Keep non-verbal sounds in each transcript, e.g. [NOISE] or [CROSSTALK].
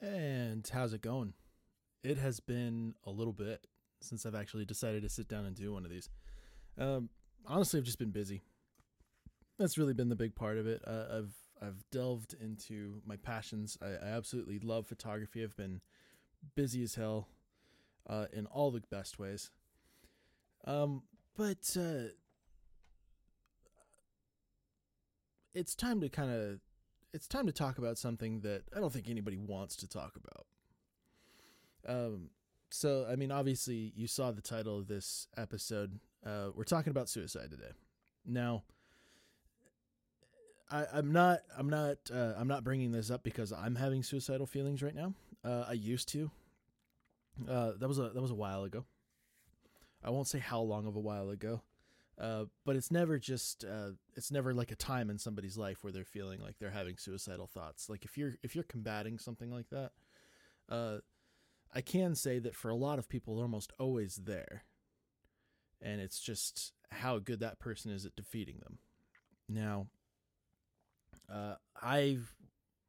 And how's it going? It has been a little bit since I've actually decided to sit down and do one of these. Um, honestly, I've just been busy. That's really been the big part of it. Uh, I've I've delved into my passions. I, I, absolutely love photography. I've been busy as hell uh, in all the best ways. Um, but uh, it's time to kind of it's time to talk about something that I don't think anybody wants to talk about. Um, so I mean, obviously, you saw the title of this episode. Uh, we're talking about suicide today. Now, I, am not, I'm not, uh, I'm not bringing this up because I'm having suicidal feelings right now. Uh, I used to. Uh, that was a that was a while ago. I won't say how long of a while ago. Uh, but it's never just uh, it's never like a time in somebody's life where they're feeling like they're having suicidal thoughts. Like if you're if you're combating something like that, uh, I can say that for a lot of people, they're almost always there, and it's just how good that person is at defeating them. Now, uh, I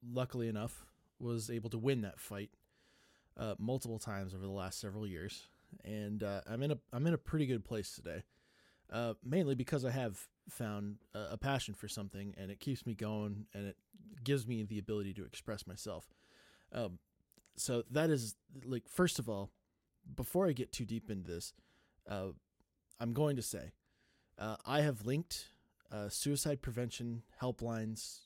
luckily enough was able to win that fight uh, multiple times over the last several years, and I'm in a I'm in a pretty good place today uh, mainly because I have found a, passion for something and it keeps me going and it gives me the ability to express myself. Um, so that is like, first of all, before I get too deep into this, uh, I'm going to say uh, I have linked uh, suicide prevention helplines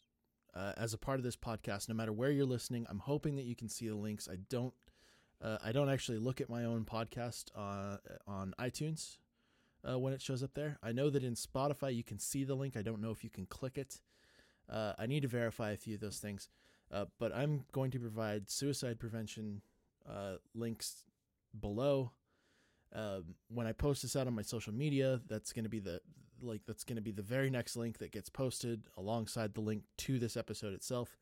uh, as a part of this podcast. No matter where you're listening, I'm hoping that you can see the links. I don't. Uh, I don't actually look at my own podcast on on iTunes uh, when it shows up there. I know that in Spotify you can see the link. I don't know if you can click it. Uh, I need to verify a few of those things. Uh, but I'm going to provide suicide prevention uh, links below. Um, when I post this out on my social media, that's going to be the like that's going to be the very next link that gets posted alongside the link to this episode itself.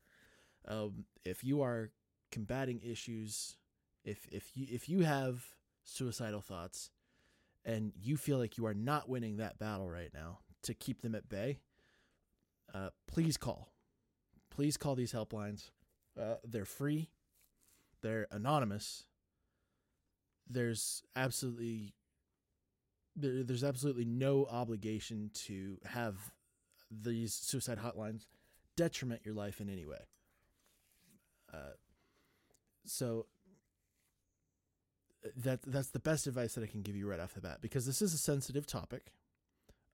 Um, if you are combating issues, if if you if you have suicidal thoughts, and you feel like you are not winning that battle right now to keep them at bay, uh, please call. Please call these helplines. Uh, they're free, they're anonymous. There's absolutely there, there's absolutely no obligation to have these suicide hotlines detriment your life in any way. Uh, so that that's the best advice that I can give you right off the bat because this is a sensitive topic.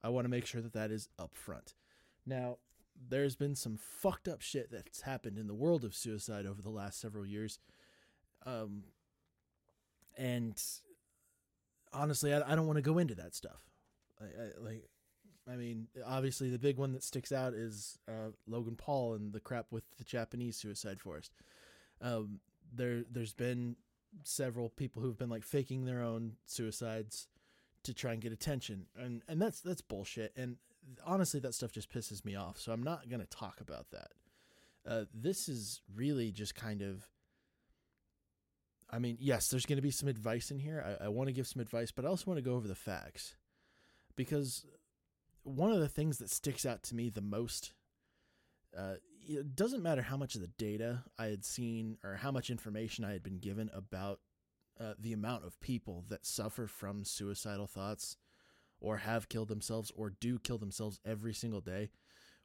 I want to make sure that that is upfront. Now, there's been some fucked up shit that's happened in the world of suicide over the last several years. Um, and honestly, I, I don't want to go into that stuff. I, I, like, I mean, obviously, the big one that sticks out is uh, Logan Paul and the crap with the Japanese suicide forest. Um, there, there's been several people who've been like faking their own suicides to try and get attention. And and that's that's bullshit. And honestly that stuff just pisses me off. So i'm not going to talk about that. Uh, this is really just kind of i mean yes there's going to be some advice in here. I, I want to give some advice but i also want to go over the facts. Because one of the things that sticks out to me the most uh, it doesn't matter how much of the data I had seen or how much information I had been given about uh, the amount of people that suffer from suicidal thoughts or have killed themselves or do kill themselves every single day.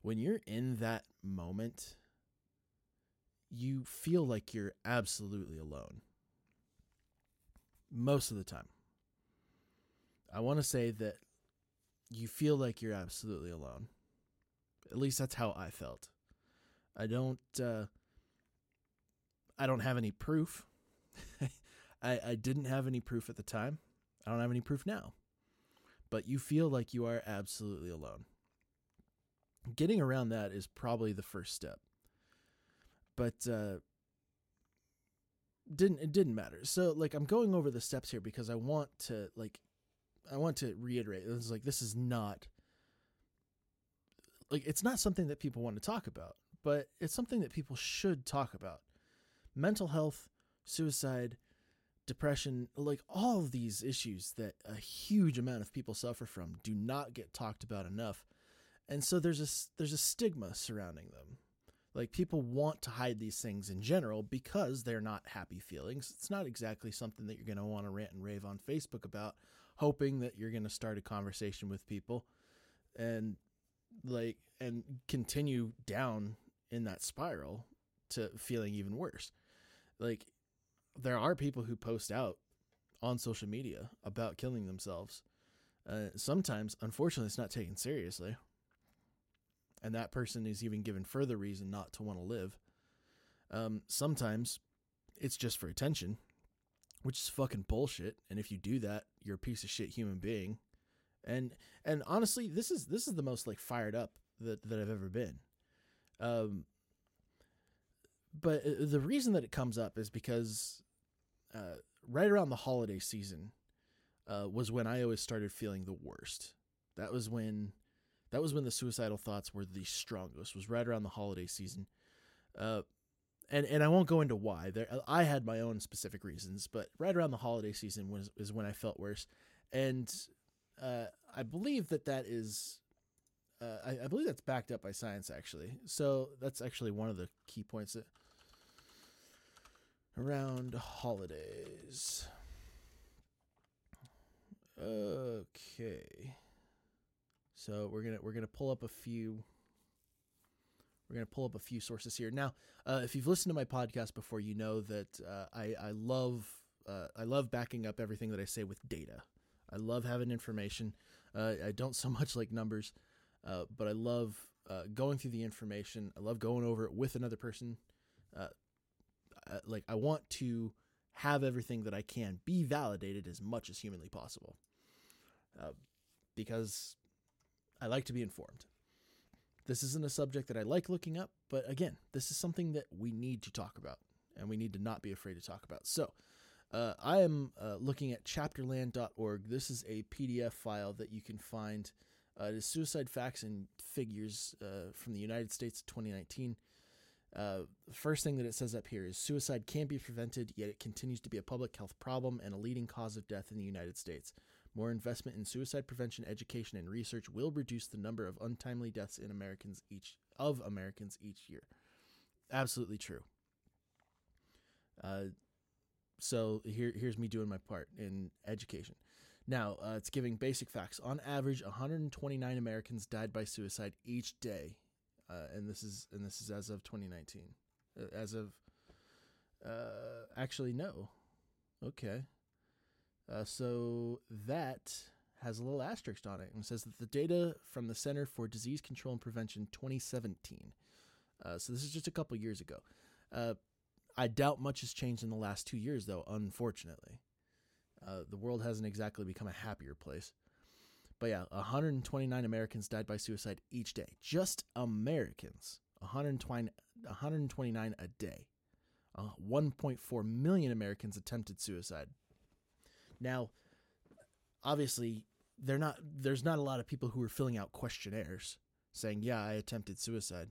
When you're in that moment, you feel like you're absolutely alone. Most of the time. I want to say that you feel like you're absolutely alone. At least that's how I felt. I don't uh, I don't have any proof. [LAUGHS] I, I didn't have any proof at the time. I don't have any proof now. But you feel like you are absolutely alone. Getting around that is probably the first step. But uh, didn't it didn't matter. So like I'm going over the steps here because I want to like I want to reiterate. It's like this is not like it's not something that people want to talk about but it's something that people should talk about. Mental health, suicide, depression, like all of these issues that a huge amount of people suffer from do not get talked about enough. And so there's a there's a stigma surrounding them. Like people want to hide these things in general because they're not happy feelings. It's not exactly something that you're going to want to rant and rave on Facebook about, hoping that you're going to start a conversation with people and like and continue down in that spiral to feeling even worse. Like there are people who post out on social media about killing themselves. Uh, sometimes, unfortunately, it's not taken seriously and that person is even given further reason not to want to live. Um, sometimes it's just for attention, which is fucking bullshit. And if you do that, you're a piece of shit human being. And and honestly, this is this is the most like fired up that that I've ever been. Um, but uh, the reason that it comes up is because uh, right around the holiday season uh, was when I always started feeling the worst. That was when that was when the suicidal thoughts were the strongest. Was right around the holiday season, uh, and and I won't go into why. There, I had my own specific reasons, but right around the holiday season was is when I felt worse, and uh, I believe that that is. Uh, I, I believe that's backed up by science, actually. So that's actually one of the key points that around holidays. Okay. So we're gonna we're gonna pull up a few. We're gonna pull up a few sources here. Now, uh, if you've listened to my podcast before, you know that uh, I I love uh, I love backing up everything that I say with data. I love having information. Uh, I don't so [LAUGHS] much like numbers, uh, but I love uh, going through the information. I love going over it with another person. like I want to have everything that I can be validated as much as humanly possible. because I like to be informed. This isn't a subject that I like looking up, but again, this is something that we need to talk about and we need to not be afraid to talk about. So, uh, I am uh, looking at chapterland.org. This is a PDF file that you can find. Uh, suicide facts and figures uh, from the United States 2019. Uh, the first thing that it says up here is suicide can be prevented, yet it continues to be a public health problem and a leading cause of death in the United States. More investment in suicide prevention, education, and research will reduce the number of untimely deaths in Americans each of Americans each year. Absolutely true. Uh, so here, here's me doing my part in education. Now, uh, it's giving basic facts. On average, 129 Americans died by suicide each day, uh, and this is and this is as of 2019. Uh, as of, uh, actually, no. Okay, uh, so that has a little asterisk on it and says that the data from the Center for Disease Control and Prevention 2017. Uh, so this is just a couple years ago. I doubt much has changed in the last two years, though, unfortunately. Uh, the world hasn't exactly become a happier place. But yeah, 129 Americans died by suicide each day. Just Americans. 120, 129 a day. Uh, 1.4 million Americans attempted suicide. Now, obviously, they're not. There's not a lot of people who are filling out questionnaires saying, "Yeah, I attempted suicide."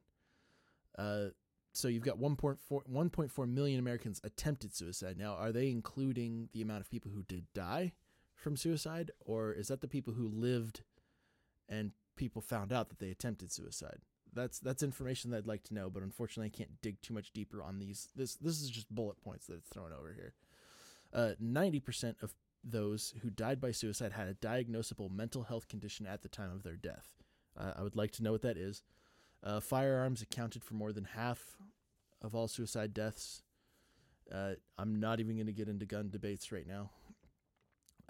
Uh, so you've got 1.4, 1.4 million Americans attempted suicide. Now, are they including the amount of people who did die from suicide, or is that the people who lived and people found out that they attempted suicide? That's that's information that I'd like to know, but unfortunately, I can't dig too much deeper on these. This this is just bullet points that it's thrown over here. Uh, ninety percent of those who died by suicide had a diagnosable mental health condition at the time of their death. Uh, I would like to know what that is. Uh, firearms accounted for more than half of all suicide deaths. Uh, I'm not even going to get into gun debates right now.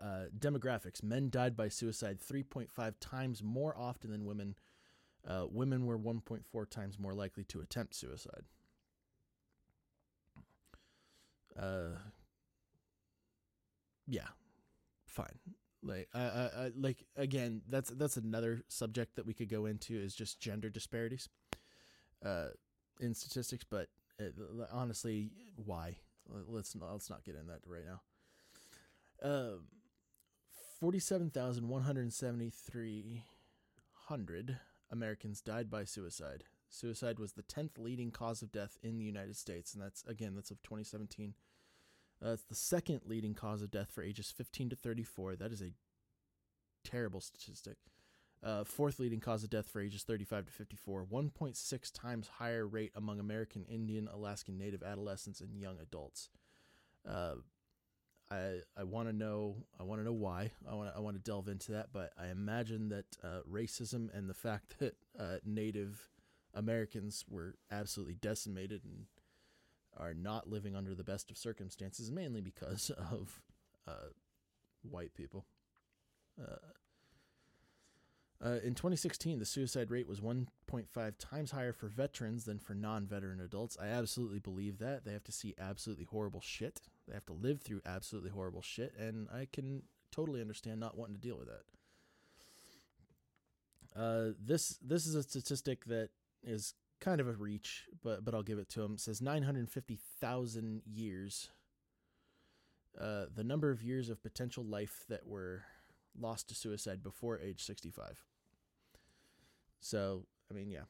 Uh, demographics men died by suicide 3.5 times more often than women. Uh, women were 1.4 times more likely to attempt suicide. Uh, yeah, fine. Like I, I, like again, that's that's another subject that we could go into is just gender disparities, uh, in statistics. But it, honestly, why? Let's not, let's not get in that right now. Um, forty-seven thousand one hundred seventy-three hundred Americans died by suicide. Suicide was the tenth leading cause of death in the United States, and that's again that's of twenty seventeen. Uh, it's the second leading cause of death for ages 15 to 34. That is a terrible statistic. Uh, fourth leading cause of death for ages 35 to 54, 1.6 times higher rate among American Indian, Alaskan Native adolescents and young adults. Uh, I I want to know I want to know why I want I want to delve into that, but I imagine that uh, racism and the fact that uh, Native Americans were absolutely decimated and are not living under the best of circumstances, mainly because [LAUGHS] of uh, white people. Uh, uh, in 2016, the suicide rate was 1.5 times higher for veterans than for non veteran adults. I absolutely believe that. They have to see absolutely horrible shit. They have to live through absolutely horrible shit, and I can totally understand not wanting to deal with that. Uh, this this is a statistic that is kind of a reach, but but I'll give it to him. It says 950,000 years. Uh, the number of years of potential life that were lost to suicide before age 65. So, I mean, yeah.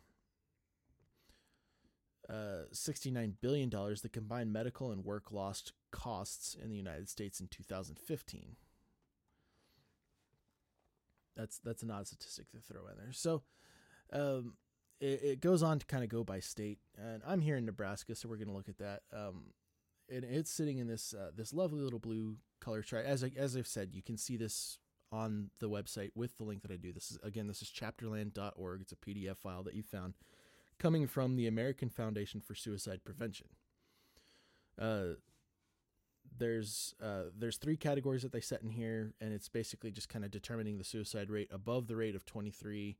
Uh, $69 billion, the combined medical and work lost costs in the United States in 2015. That's that's an odd statistic to throw in there. So, um, it, it goes on to kind of go by state, and I'm here in Nebraska, so we're going to look at that. Um, and it's sitting in this uh, this lovely little blue color chart. As I, as I've said, you can see this on the website with the link that I do. This is again, this is chapterland.org. It's a PDF file that you found coming from the American Foundation for Suicide Prevention. Uh, there's uh, there's three categories that they set in here, and it's basically just kind of determining the suicide rate above the rate of 23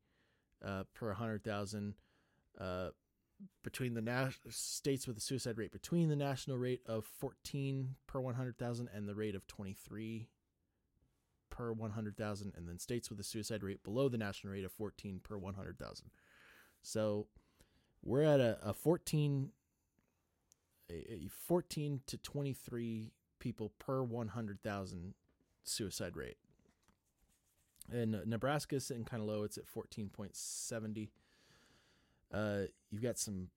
uh, per 100,000. Uh, between the states with the suicide rate between the national rate of 14 per 100,000 and the rate of 23 per 100,000, and then states with a suicide rate below the national rate of 14 per 100,000. So we're at a, a 14, a, a 14 to 23 people per 100,000 suicide rate. And Nebraska is sitting kind of low. It's at 14.70. Uh, you've got some,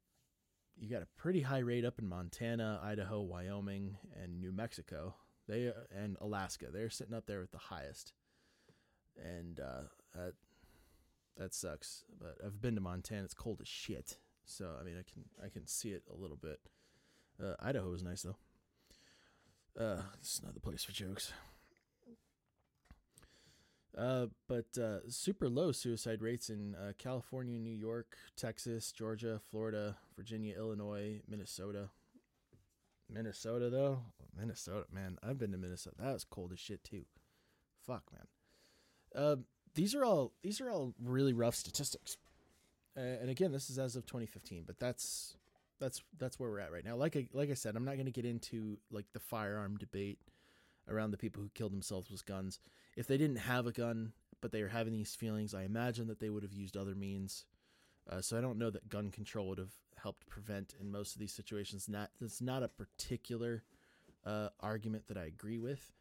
you got a pretty high rate up in Montana, Idaho, Wyoming, and New Mexico. They and Alaska. They're sitting up there with the highest, and uh, that that sucks. But I've been to Montana. It's cold as shit. So I mean, I can I can see it a little bit. Uh, Idaho is nice though. Uh, it's the place for jokes. Uh, but uh, super low suicide rates in uh, California, New York, Texas, Georgia, Florida, Virginia, Illinois, Minnesota. Minnesota though, Minnesota, man, I've been to Minnesota. That was cold as shit too. Fuck, man. Uh, these are all these are all really rough statistics. and again, this is as of 2015, but that's that's that's where we're at right now. Like I like I said, I'm not going to get into like the firearm debate around the people who killed themselves with guns. If they didn't have a gun, but they were having these feelings, I imagine that they would have used other means. Uh, so I don't know that gun control would have helped prevent in most of these situations. Not that's not a particular uh, argument that I agree with,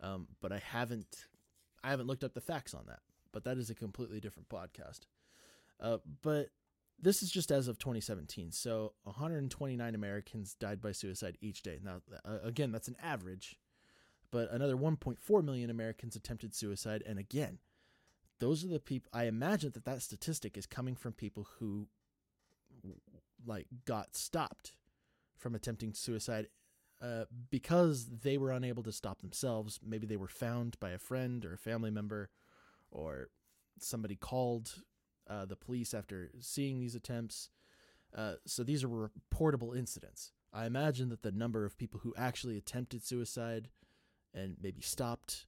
um, but I haven't I haven't looked up the facts on that. But that is a completely different podcast. Uh, but this is just as of 2017. So 129 Americans died by suicide each day. Now, uh, again, that's an average, but another 1.4 million Americans attempted suicide. And again, those are the people. I imagine that that statistic is coming from people who, like, got stopped from attempting suicide uh, because they were unable to stop themselves. Maybe they were found by a friend or a family member, or somebody called uh, the police after seeing these attempts. Uh, so these are reportable incidents. I imagine that the number of people who actually attempted suicide and maybe stopped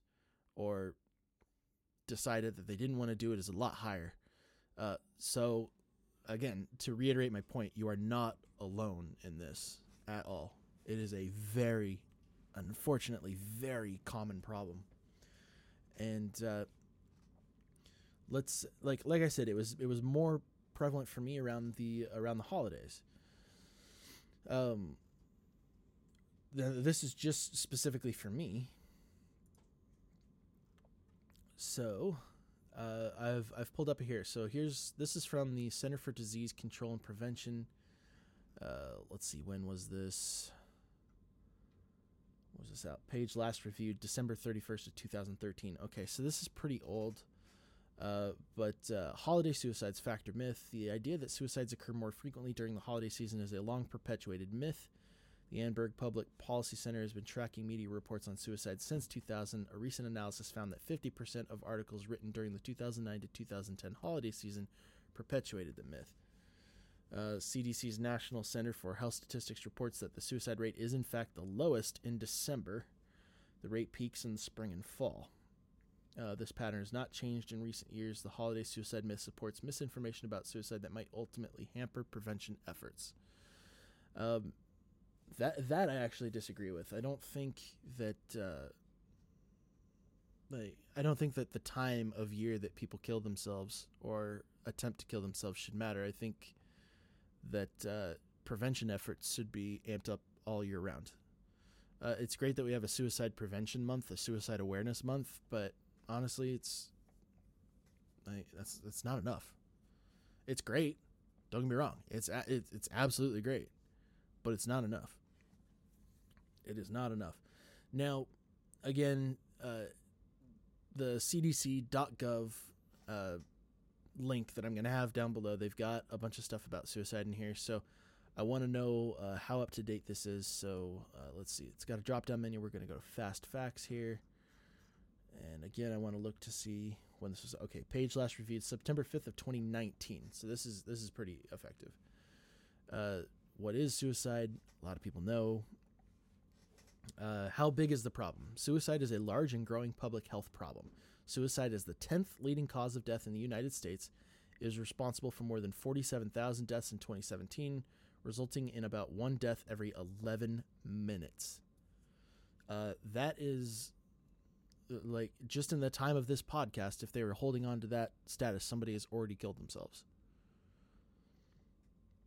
or decided that they didn't want to do it is a lot higher. Uh, so, again, to reiterate my point, you are not alone in this at all. It is a very, unfortunately, very common problem. And uh, let's like like I said, it was it was more prevalent for me around the around the holidays. Um, this is just specifically for me. So, uh, I've I've pulled up here. So here's this is from the Center for Disease Control and Prevention. Uh, let's see, when was this? was this out? Page last reviewed December 31st of 2013. Okay, so this is pretty old. Uh, but uh, holiday suicides factor myth. The idea that suicides occur more frequently during the holiday season is a long perpetuated myth. The Annenberg Public Policy Center has been tracking media reports on suicide since 2000. A recent analysis found that 50% of articles written during the 2009 to 2010 holiday season perpetuated the myth. Uh, CDC's National Center for Health Statistics reports that the suicide rate is, in fact, the lowest in December. The rate peaks in the spring and fall. Uh, this pattern has not changed in recent years. The holiday suicide myth supports misinformation about suicide that might ultimately hamper prevention efforts. Um, that that I actually disagree with. I don't think that uh, like I don't think that the time of year that people kill themselves or attempt to kill themselves should matter. I think that uh, prevention efforts should be amped up all year round. Uh, it's great that we have a suicide prevention month, a suicide awareness month, but honestly, it's like, that's that's not enough. It's great. Don't get me wrong. It's it's it's absolutely great, but it's not enough. It is not enough. Now, again, uh, the CDC.gov uh, link that I'm going to have down below, they've got a bunch of stuff about suicide in here. So I want to know uh, how up to date this is. So uh, let's see. It's got a drop down menu. We're going to go to fast facts here. And again, I want to look to see when this was okay. Page last reviewed September 5th of 2019. So this is this is pretty effective. Uh, what is suicide? A lot of people know. Uh, how big is the problem? Suicide is a large and growing public health problem. Suicide is the 10th leading cause of death in the United States, it is responsible for more than 47,000 deaths in 2017, resulting in about one death every 11 minutes. Uh, that is uh, like just in the time of this podcast, if they were holding on to that status, somebody has already killed themselves.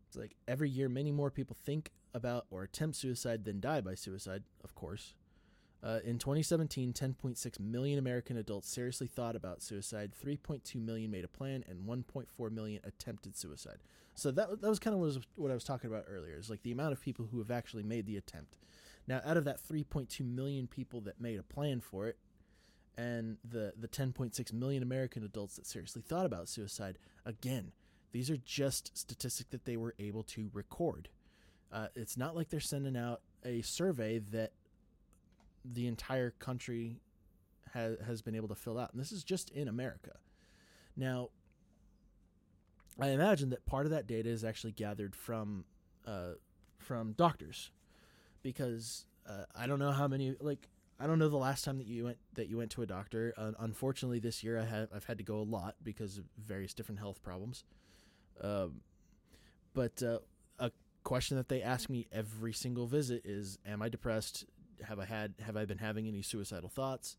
It's like every year, many more people think about or attempt suicide than die by suicide, of course. Uh, in 2017, 10.6 million American adults seriously thought about suicide, 3.2 million made a plan, and 1.4 million attempted suicide. So that, that was kind of was what I was talking about earlier, is like the amount of people who have actually made the attempt. Now, out of that 3.2 million people that made a plan for it, and the, the 10.6 million American adults that seriously thought about suicide, again, these are just statistics that they were able to record. Uh, it's not like they're sending out a survey that the entire country has has been able to fill out, and this is just in America. Now, I imagine that part of that data is actually gathered from uh, from doctors, because uh, I don't know how many like I don't know the last time that you went that you went to a doctor. Uh, unfortunately, this year I have I've had to go a lot because of various different health problems. Um, but uh, question that they ask me every single visit is, "Am I depressed? have I had have I been having any suicidal thoughts?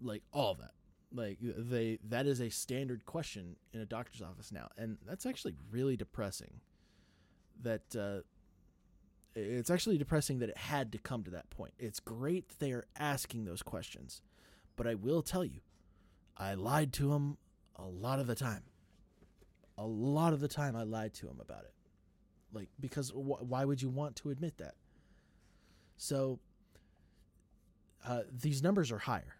Like all that. Like they that is a standard question in a doctor's office now, and that's actually really depressing. That uh, it's actually depressing that it had to come to that point. It's great that they are asking those questions, but I will tell you, I lied to them a lot of the time. A lot of the time, I lied to them about it, like because wh- why would you want to admit that? So uh, these numbers are higher.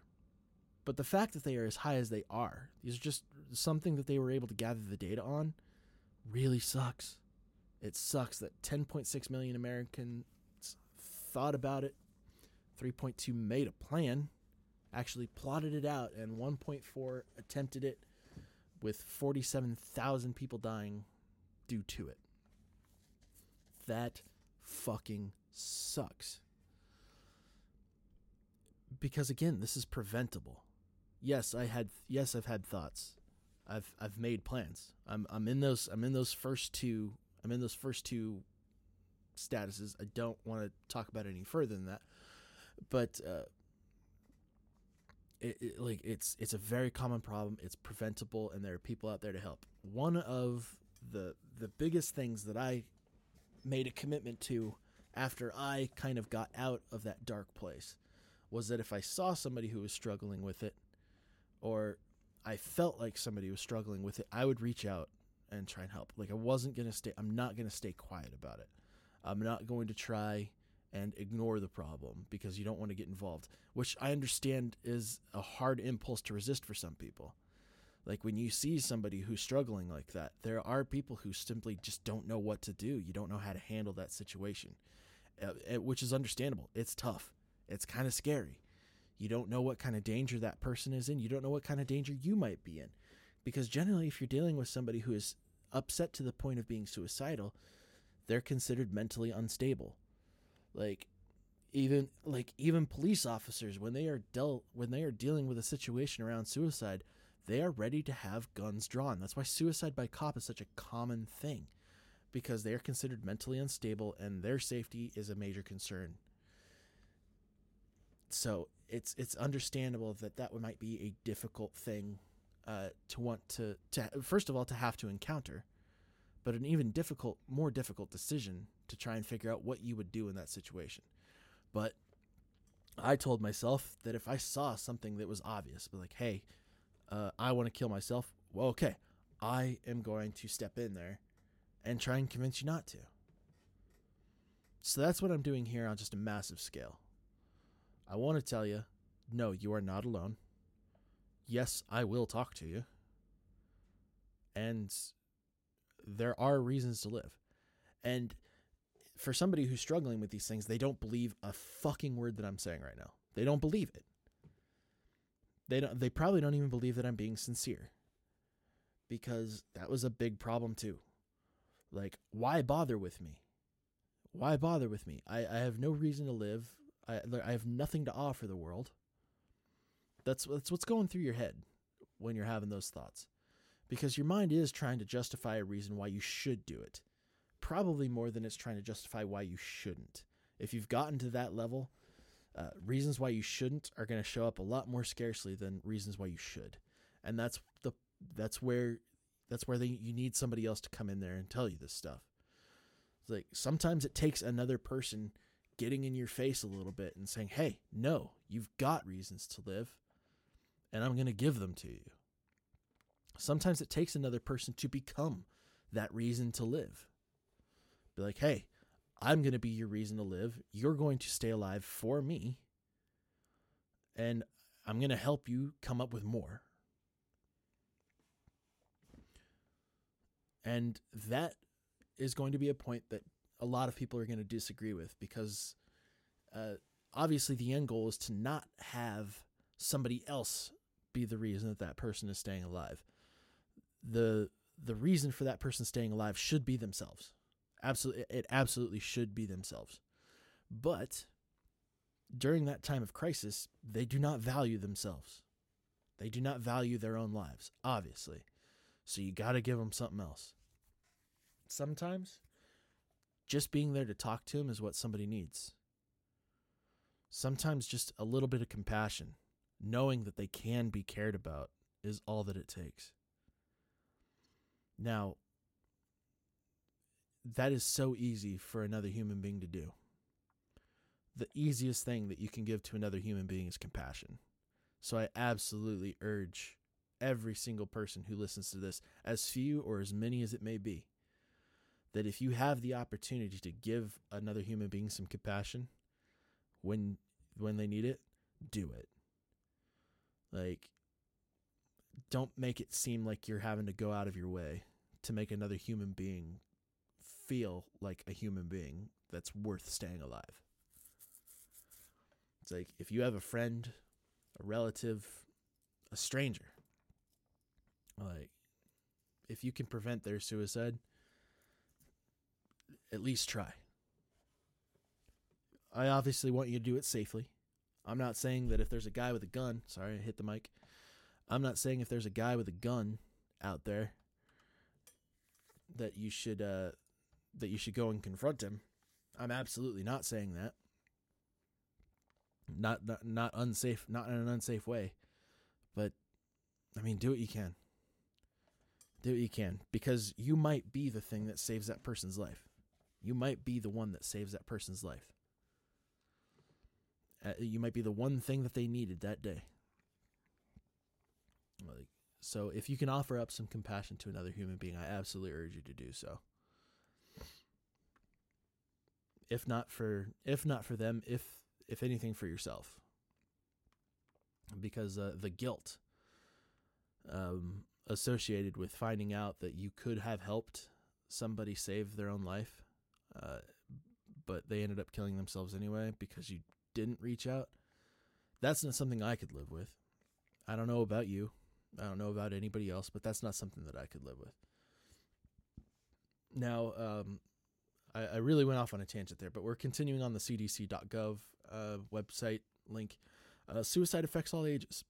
But the fact that they are as high as they are, these are just something that they were able to gather the data on, really sucks. It sucks that 10.6 million Americans thought about it, 3.2 made a plan, actually plotted it out, and 1.4 attempted it, with 47,000 people dying due to it. That fucking sucks because again, this is preventable. Yes, I had yes, I've had thoughts. I've I've made plans. I'm I'm in those I'm in those first two I'm in those first two statuses. I don't want to talk about any further than that. But uh, it, it, like it's it's a very common problem. It's preventable, and there are people out there to help. One of the the biggest things that I made a commitment to after I kind of got out of that dark place was that if I saw somebody who was struggling with it, or I felt like somebody was struggling with it, I would reach out and try and help. Like I wasn't gonna stay. I'm not gonna stay quiet about it. I'm not going to try and ignore the problem because you don't want to get involved, which I understand is a hard impulse to resist for some people. Like when you see somebody who's struggling like that, there are people who simply just don't know what to do. You don't know how to handle that situation, uh, which is understandable. It's tough. It's kind of scary. You don't know what kind of danger that person is in. You don't know what kind of danger you might be in. Because generally, if you're dealing with somebody who is upset to the point of being suicidal, they're considered mentally unstable. Like even like even police officers when they are dealt when they are dealing with a situation around suicide, they are ready to have guns drawn. That's why suicide by cop is such a common thing because they are considered mentally unstable and their safety is a major concern. So, it's it's understandable that that might be a difficult thing uh, to want to to first of all to have to encounter, but an even difficult, more difficult decision to try and figure out what you would do in that situation. But I told myself that if I saw something that was obvious, but like, hey, uh, I want to kill myself, well, okay, I am going to step in there and try and convince you not to. So that's what I'm doing here on just a massive scale. I want to tell you no, you are not alone. Yes, I will talk to you. And there are reasons to live. And for somebody who's struggling with these things, they don't believe a fucking word that I'm saying right now. They don't believe it. They don't they probably don't even believe that I'm being sincere. Because that was a big problem too. Like, why bother with me? Why bother with me? I, I have no reason to live. I I have nothing to offer the world. That's that's what's going through your head when you're having those thoughts. Because your mind is trying to justify a reason why you should do it. Probably more than it's trying to justify why you shouldn't. If you've gotten to that level, uh, reasons why you shouldn't are going to show up a lot more scarcely than reasons why you should. And that's the that's where that's where they, you need somebody else to come in there and tell you this stuff. It's like sometimes it takes another person getting in your face a little bit and saying, "Hey, no, you've got reasons to live and I'm going to give them to you. Sometimes it takes another person to become that reason to live. Be like, hey, I'm going to be your reason to live. You're going to stay alive for me. And I'm going to help you come up with more. And that is going to be a point that a lot of people are going to disagree with because uh, obviously the end goal is to not have somebody else be the reason that that person is staying alive. The the reason for that person staying alive should be themselves. Absolutely it absolutely should be themselves. But during that time of crisis, they do not value themselves. They do not value their own lives, obviously. So you got to give them something else. Sometimes just being there to talk to them is what somebody needs. Sometimes just a little bit of compassion knowing that they can be cared about is all that it takes. Now, that is so easy for another human being to do. The easiest thing that you can give to another human being is compassion. So I absolutely urge every single person who listens to this, as few or as many as it may be, that if you have the opportunity to give another human being some compassion when when they need it, do it. Like, don't make it seem like you're having to go out of your way to make another human being feel like a human being that's worth staying alive. It's like if you have a friend, a relative, a stranger, like if you can prevent their suicide, at least try. I obviously want you to do it safely. I'm not saying that if there's a guy with a gun, sorry, I hit the mic. I'm not saying if there's a guy with a gun out there that you should uh that you should go and confront him. I'm absolutely not saying that. Not not, not unsafe, not in an unsafe way. But I mean, do what you can. Do what you can because you might be the thing that saves that person's life. You might be the one that saves that person's life. Uh, you might be the one thing that they needed that day. Like, so if you can offer up some compassion to another human being, I absolutely urge you to do so. If not for if not for them, if if anything for yourself. Because uh, the guilt um, associated with finding out that you could have helped somebody save their own life, uh, but they ended up killing themselves anyway because you didn't reach out. That's not something I could live with. I don't know about you. I don't know about anybody else, but that's not something that I could live with. Now, um, I, I, really went off on a tangent there, but we're continuing on the CDC.gov uh, website link. Uh, suicide affects all ages.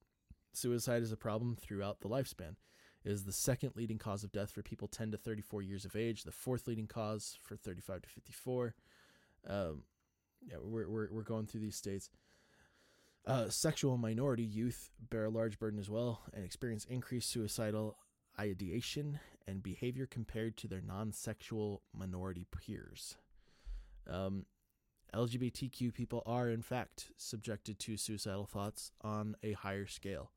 Suicide is a problem throughout the lifespan. It is the second leading cause of death for people 10 to 34 years of age, the fourth leading cause for 35 to 54. Um, yeah, we're, we're, we're going through these states. Uh, sexual minority youth bear a large burden as well and experience increased suicidal ideation and behavior compared to their non sexual minority peers. Um, LGBTQ people are, in fact, subjected to suicidal thoughts on a higher scale.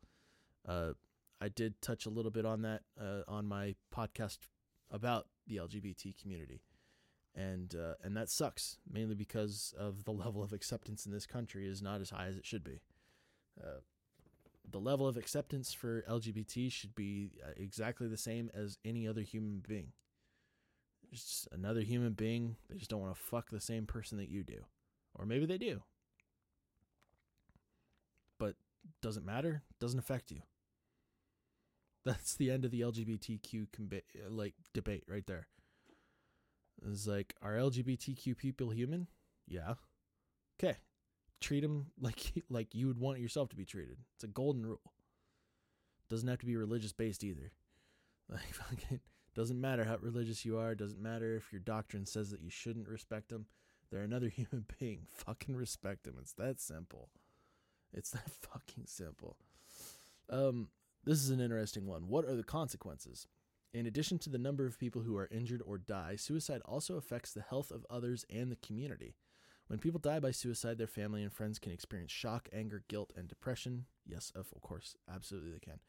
Uh, I did touch a little bit on that uh, on my podcast about the LGBT community, and uh, and that sucks mainly because of the [LAUGHS] level of acceptance in this country is not as high as it should be. Uh, the level of acceptance for LGBT should be uh, exactly the same as any other human being. It's just another human being. They just don't want to fuck the same person that you do, or maybe they do. But doesn't matter. Doesn't affect you. That's the end of the LGBTQ combi- like debate right there. It's like, are LGBTQ people human? Yeah. Okay. Treat them [LAUGHS] like like you would want yourself to be treated. It's a golden rule. Doesn't have to be religious based either. [LAUGHS] Like fucking doesn't matter how religious you are. Doesn't matter if your doctrine says that you shouldn't respect them. They're another [LAUGHS] human being. Fucking respect them. It's that simple. It's that fucking simple. Um, this is an interesting one. What are the consequences? In addition to the number of people who are injured or die, suicide also affects the health of others and the community. When people die by suicide, their family and friends can experience shock, anger, guilt, and depression. Yes, of course, absolutely they can.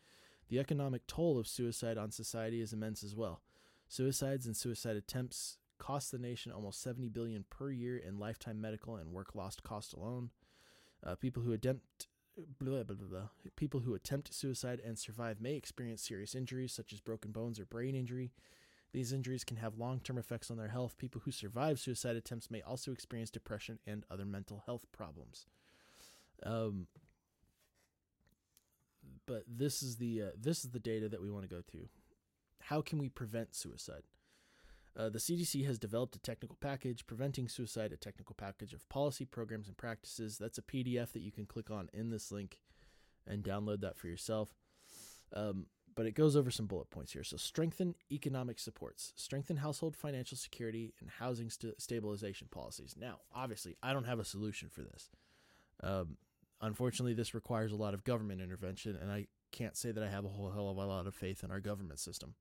The economic toll of suicide on society is immense as well. Suicides and suicide attempts cost the nation almost 70 billion per year in lifetime medical and work lost cost alone. Uh, people who attempt blah, blah, blah. People who attempt suicide and survive may experience serious injuries such as broken bones or brain injury. These injuries can have long term effects on their health. People who survive suicide attempts may also experience depression and other mental health problems. Um, but this is the uh, this is the data that we want to go to. How can we prevent suicide? Uh, the CDC has developed a technical package, Preventing Suicide, a technical package of policy, programs, and practices. That's a PDF that you can click on in this link and download that for yourself. Um, but it goes over some bullet points here. So, strengthen economic supports, strengthen household financial security, and housing st- stabilization policies. Now, obviously, I don't have a solution for this. Um, unfortunately, this requires a lot of government intervention, and I can't say that I have a whole hell of a lot of faith in our government system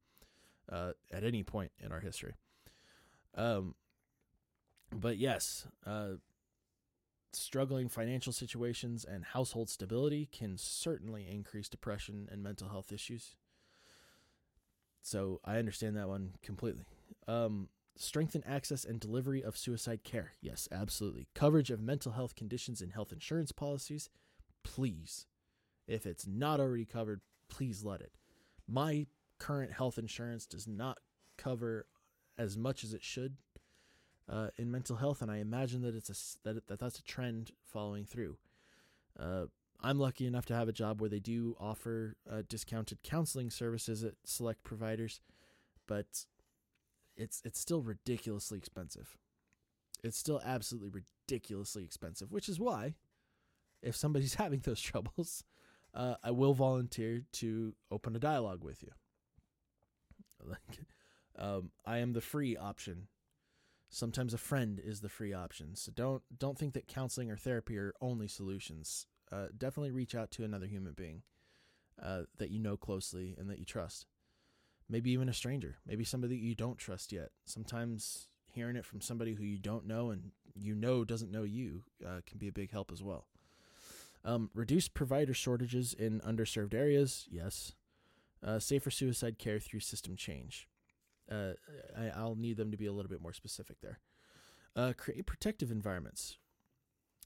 uh, at any point in our history. Um, but yes, uh, struggling financial situations and household stability can certainly increase depression and mental health issues. So I understand that one completely. Um, strengthen access and delivery of suicide care. Yes, absolutely. Coverage of mental health conditions in health insurance policies. Please. If it's not already covered, please let it. My current health insurance does not cover as much as it should uh, in mental health, and I imagine that it's a that, that that's a trend following through. Uh, I'm lucky enough to have a job where they do offer uh, discounted counseling services at select providers, but it's it's still ridiculously expensive. It's still absolutely ridiculously expensive, which is why, if somebody's [LAUGHS] having those troubles, uh, I will volunteer to open a dialogue with you. Like, um, I am the free option. Sometimes a friend is the free option. So don't don't think that counseling or therapy are only solutions. Uh, definitely reach out to another human being uh, that you know closely and that you trust. Maybe even a stranger. Maybe somebody you don't trust yet. Sometimes hearing it from somebody who you don't know and you know doesn't know you uh, can be a big help as well. Um, reduce provider shortages in underserved areas. Yes. Uh, safer suicide care through system change. Uh, I, will need them to be a little bit more specific there. Uh, create protective environments,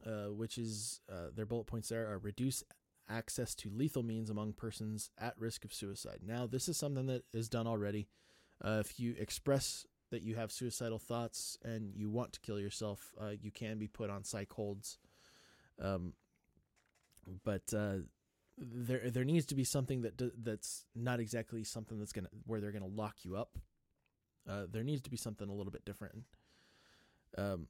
uh, which is uh, their bullet points there are reduce access to lethal means among persons at risk of suicide. Now, this is something that is done already. Uh, if you express that you have suicidal thoughts and you want to kill yourself, uh, you can be put on psych holds. Um, but uh, there there needs to be something that that's not exactly something that's gonna where they're gonna lock you up. Uh, there needs to be something a little bit different. Um,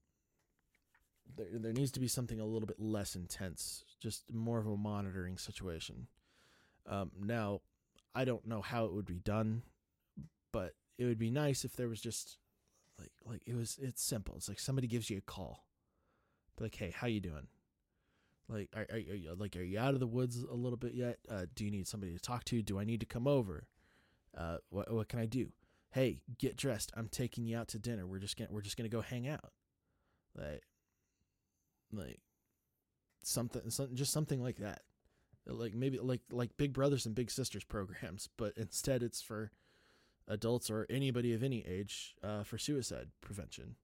there there needs to be something a little bit less intense, just more of a monitoring situation. Um, now, I don't know how it would be done, but it would be nice if there was just like like it was it's simple. It's like somebody gives you a call, like, hey, how you doing? Like, are, are, are you like are you out of the woods a little bit yet? Uh, do you need somebody to talk to? Do I need to come over? Uh, what what can I do? Hey, get dressed. I'm taking you out to dinner. We're just gonna we're just gonna go hang out. Like, like something something just something like that. Like maybe like like Big Brothers and Big Sisters programs, [LAUGHS] but instead it's for adults or anybody of any age uh, for suicide prevention.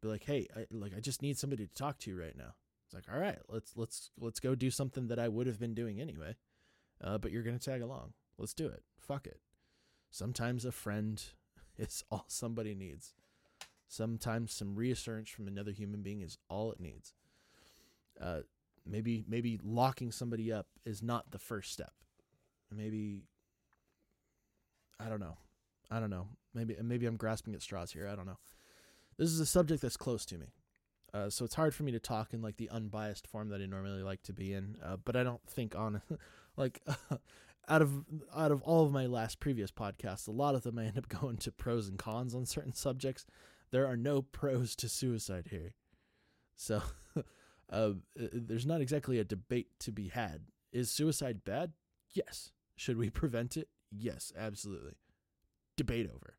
Be like, hey, I, like I just need somebody to talk to right now. It's like, all right, let's let's let's go do something that I would have been doing anyway, uh, but you're gonna tag along. Let's do it. Fuck it. Sometimes a friend [LAUGHS] is all somebody needs. Sometimes some reassurance from another human being is all it needs. Uh, maybe maybe locking somebody up is not the first step. Maybe I don't know. I don't know. Maybe maybe I'm grasping at straws here. I don't know. This is a subject that's close to me, uh, so it's hard for me to talk in like the unbiased form that I normally like to be in. Uh, but I don't think on [LAUGHS] like [LAUGHS] out of out of all of my last previous podcasts, a lot of them I end up [LAUGHS] going to pros and cons on certain subjects. There are no pros to suicide here, so uh, there's not exactly a debate to be had. Is suicide bad? Yes. Should we [LAUGHS] prevent it? Yes, absolutely debate over.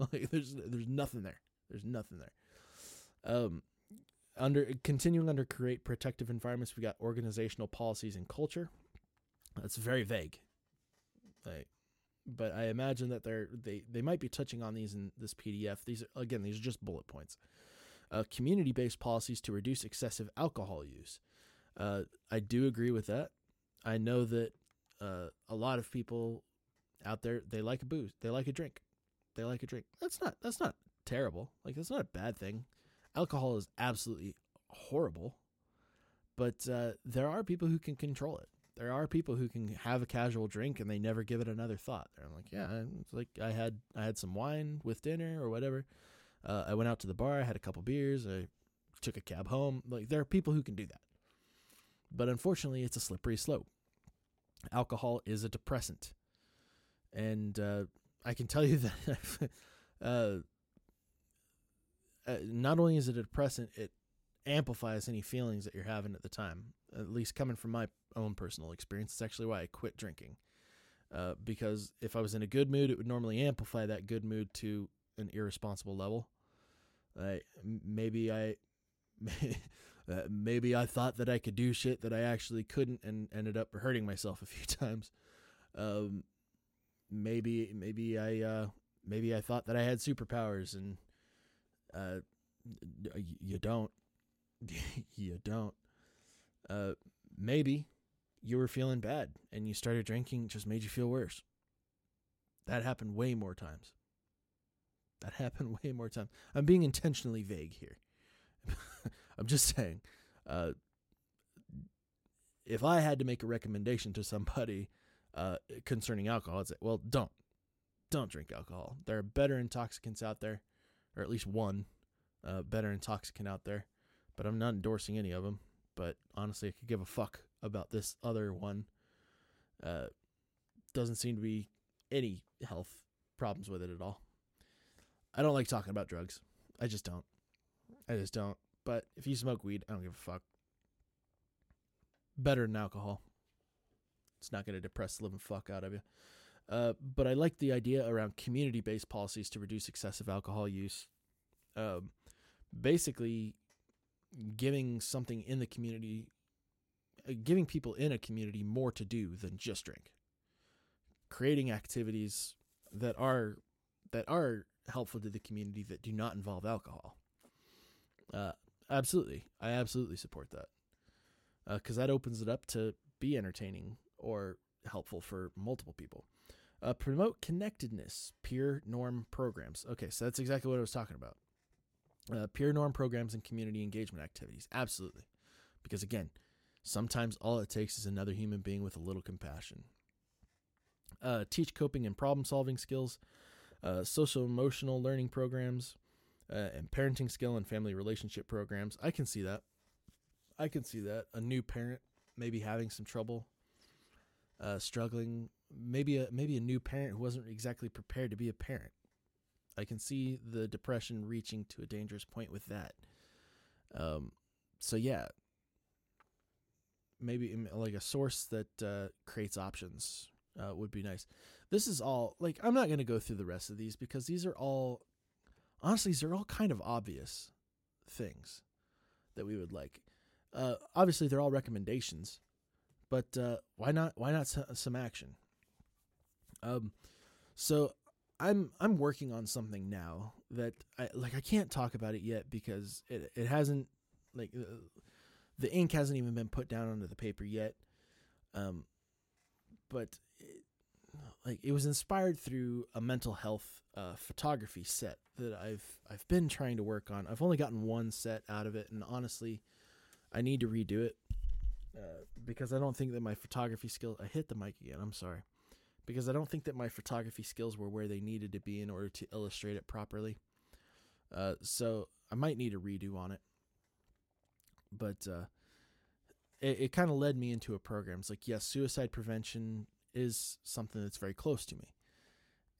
[LAUGHS] Like there's there's nothing there. There's nothing there. Um, under continuing under create protective environments, we got organizational policies and culture. That's very vague. Like, but I imagine that they're they they might be touching on these in this PDF. These again, these are just bullet points. Uh, community based policies to reduce excessive alcohol use. Uh, I do agree with that. I know that uh, a lot of people out there they like a booze, they like a drink they like a drink. That's not that's not terrible. Like that's not a bad thing. Alcohol is absolutely horrible, but uh, there are people who can control it. There are people who can have a casual drink and they never give it another thought. They're like, yeah, it's like I had I had some wine with dinner or whatever. Uh, I went out to the bar, I had a couple beers, I took a cab home. Like there are people who can do that, but unfortunately, it's a slippery slope. Alcohol is a depressant, and uh, I can tell [LAUGHS] you that uh, uh, not only is it a depressant, it amplifies any feelings that you're having at the time. At least coming from my own personal experience, it's actually why I quit drinking. Uh, because if I was in a good mood, it would normally amplify that good mood to an irresponsible level. I maybe I [LAUGHS] uh, maybe I thought that I could do shit that I actually couldn't, and ended up hurting myself a few [LAUGHS] times. Um, maybe maybe I uh, maybe I thought that I had superpowers and uh, you don't. [LAUGHS] You don't. Uh, maybe you were feeling bad and you started drinking just made you feel worse. That happened way more times that happened [LAUGHS] way more times i'm being intentionally vague here [LAUGHS] i'm just saying uh, if i had to make a recommendation to somebody uh, concerning alcohol. It's like, well, don't, don't drink alcohol. There are better intoxicants out there, or at least one uh, better intoxicant out there. But I'm not endorsing any of them. But honestly, I could give a fuck about this other one. Uh, doesn't seem to be any health problems with it at all. I don't like talking about drugs. I just don't. I just don't. But if you smoke weed, I don't give a fuck. Better than alcohol. It's not going to depress the living fuck out of you. Uh, but I like the idea around community based policies to reduce excessive alcohol use. Um, basically, giving something in the community, uh, giving people in a community more to do than just drink. Creating activities that are that are helpful to the community that do not involve alcohol. Uh, absolutely, I absolutely support that because uh, that opens it up to be entertaining or helpful for multiple people. Uh, promote connectedness, peer norm programs. Okay, so that's exactly what I was talking about. Uh, peer norm programs and community engagement activities. Absolutely. Because again, sometimes all it takes is another human being with a little compassion. Uh, teach coping and problem solving skills, uh, social emotional learning programs, uh, and parenting skill and family relationship programs. I can see that. I can see that. A new parent maybe having some trouble, uh, struggling. Maybe a maybe a new parent who wasn't exactly prepared to be a parent. I can see the depression reaching to a dangerous point with that. Um, so yeah, maybe like a source that uh, creates options uh, would be nice. This is all like I'm not going to go through the rest of these because these are all honestly these are all kind of obvious things that we would like. Uh, obviously, they're all recommendations, but uh, why not? Why not some action? Um, so I'm I'm working on something now that I like. I can't talk about it yet because it it hasn't like uh, the ink hasn't even been put down onto the paper yet. Um, but it, like it was inspired through a mental health uh, photography set that I've I've been trying to work on. I've only gotten one set out of it, and honestly, I need to redo it uh, because I don't think that my photography skill. I hit the mic again. I'm sorry, because I don't think that my photography skills were where they needed to be in order to illustrate it properly. Uh, so I might need a redo on it but uh, it, it kind of led me into a program. It's like, yes, suicide prevention is something that's very close to me,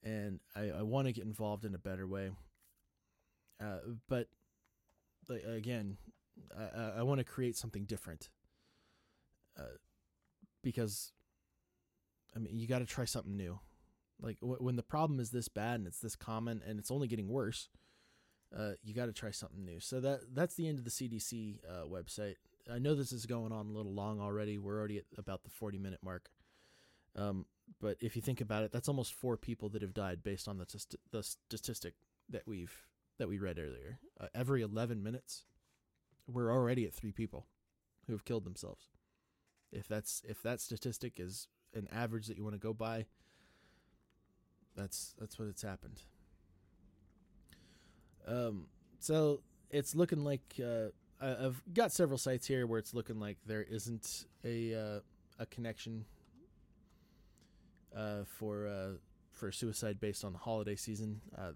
and I, I want to get involved in a better way. Uh, but like, again, I, I want to create something different. Uh, because, I mean, you got to try something new. Like w- when the problem is this bad and it's this common and it's only getting worse, uh, you got to try something new. So that that's the end of the CDC uh, website. I know this is going on a little long already. We're already at about the 40 minute mark. Um, but if you think about it, that's almost four people that have died based on the, t- the statistic that we've that we read earlier. Uh, every 11 minutes, we're already at three people who have killed themselves. If that's if that statistic is an average that you want to go by, that's that's what it's happened. Um, so it's looking like uh, I've got several sites here where it's looking like there isn't a uh, a connection uh, for uh, for suicide based on the holiday season. Uh,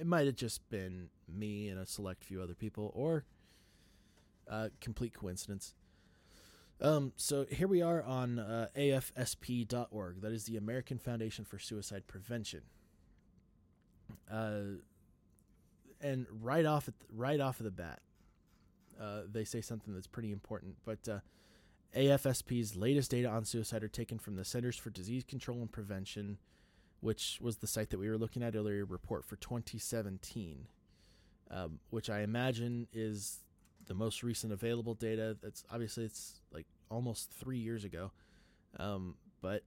it might have just been me and a select few other people, or uh, complete coincidence. Um, so here we are on uh, afsp.org. That is the American Foundation for Suicide Prevention. Uh, and right off the, right off of the bat, uh, they say something that's pretty important. But uh, AFSP's latest data on suicide are taken from the Centers for Disease Control and Prevention, which was the site that we were looking at earlier, report for 2017, um, which I imagine is the most recent available data. That's obviously it's like almost three years ago, um, but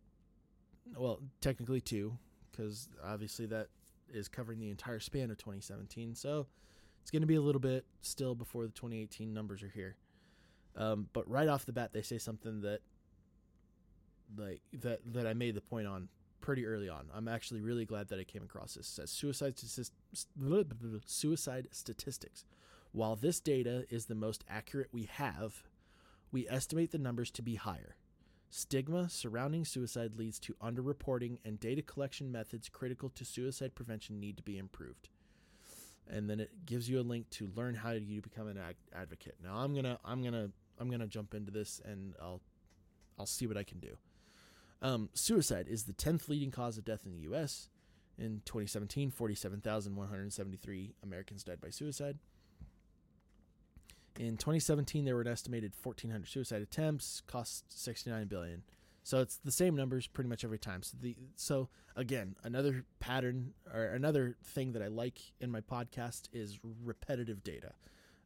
well, technically two, because obviously that is covering the entire span of 2017. So it's going to be a little bit still before the 2018 numbers are here. Um, but right off the bat, they say something that like that that I made the point on pretty early on. I'm actually really glad that I came across this. It says suicide suicide statistics. While this data is the most accurate we have, we estimate the numbers to be higher. Stigma surrounding suicide leads to underreporting, and data collection methods critical to suicide prevention need to be improved. And then it gives you a link to learn how you become an ad- advocate. Now I'm gonna I'm gonna I'm gonna jump into this and I'll I'll see what I can do. Um, suicide is the tenth leading cause of death in the U.S. In 2017, 47,173 Americans died by suicide. In 2017, there were an estimated 1,400 suicide attempts, cost 69 billion. So it's the same numbers pretty much every time. So the so again, another pattern or another thing that I like in my podcast is repetitive data.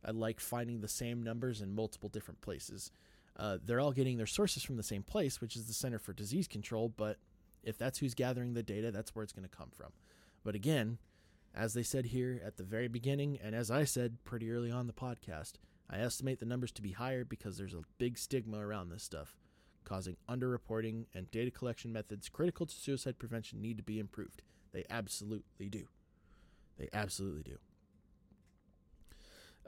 I like finding the same numbers in multiple different places. Uh, they're all getting their sources from the same place, which is the Center for Disease Control. But if that's who's gathering the data, that's where it's going to come from. But again, as they said here at the very beginning, and as I said pretty early on the podcast, I estimate the numbers to be higher because there's a big stigma around this stuff. Causing underreporting, and data collection methods critical to suicide prevention need to be improved. They absolutely do. They absolutely do.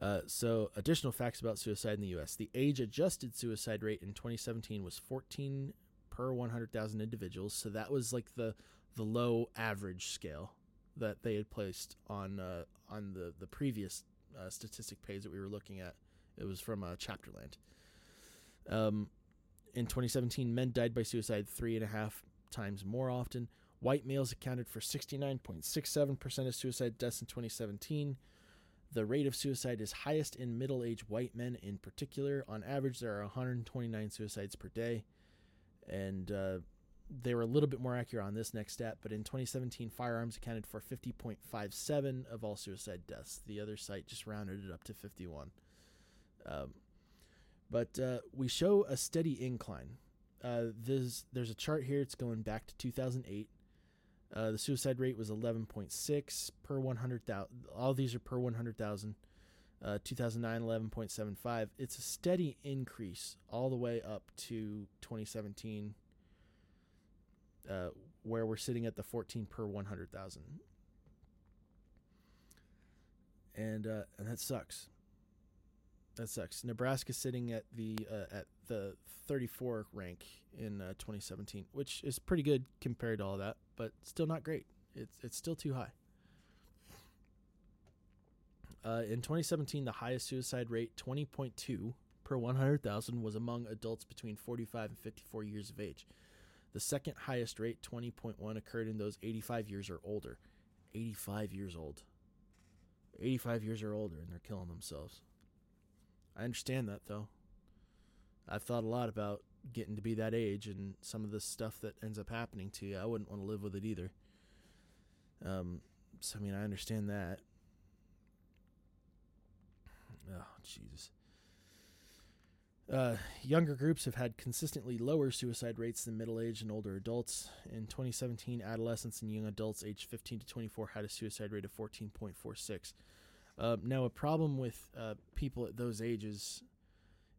Uh, so, additional facts about suicide in the U.S. The age adjusted suicide rate in 2017 was 14 per 100,000 individuals. So, that was like the, the low average scale that they had placed on uh, on the, the previous uh, statistic page that we were looking at. It was from uh, Chapterland. Um, in 2017, men died by suicide three and a half times more often. White males accounted for 69.67% of suicide deaths in 2017. The rate of suicide is highest in middle aged white men in particular. On average, there are 129 suicides per day. And uh, they were a little bit more accurate on this next stat, but in 2017, firearms accounted for 50.57 of all suicide deaths. The other site just rounded it up to 51. Um, but uh, we show a steady incline. Uh, there's, there's a chart here. It's going back to 2008. Uh, the suicide rate was 11.6 per 100,000. All these are per 100,000. Uh, 2009, 11.75. It's a steady increase all the way up to 2017, uh, where we're sitting at the 14 per 100,000. And, uh, and that sucks. That sucks. Nebraska sitting at the uh, at the 34 rank in uh, 2017, which is pretty good compared to all that, but still not great. It's it's still too high. Uh, in 2017, the highest suicide rate, 20.2 per 100,000, was among adults between 45 and 54 years of age. The second highest rate, 20.1, occurred in those 85 years or older. 85 years old. 85 years or older, and they're killing themselves. I understand that though. I've thought a lot about getting to be that age and some of the stuff that ends up happening to you. I wouldn't want to live with it either. Um, so I mean, I understand that. Oh, Jesus. Uh, younger groups have had consistently lower suicide rates than middle aged and older adults. In 2017, adolescents and young adults aged 15 to 24 had a suicide rate of 14.46. Uh, now, a problem with uh, people at those ages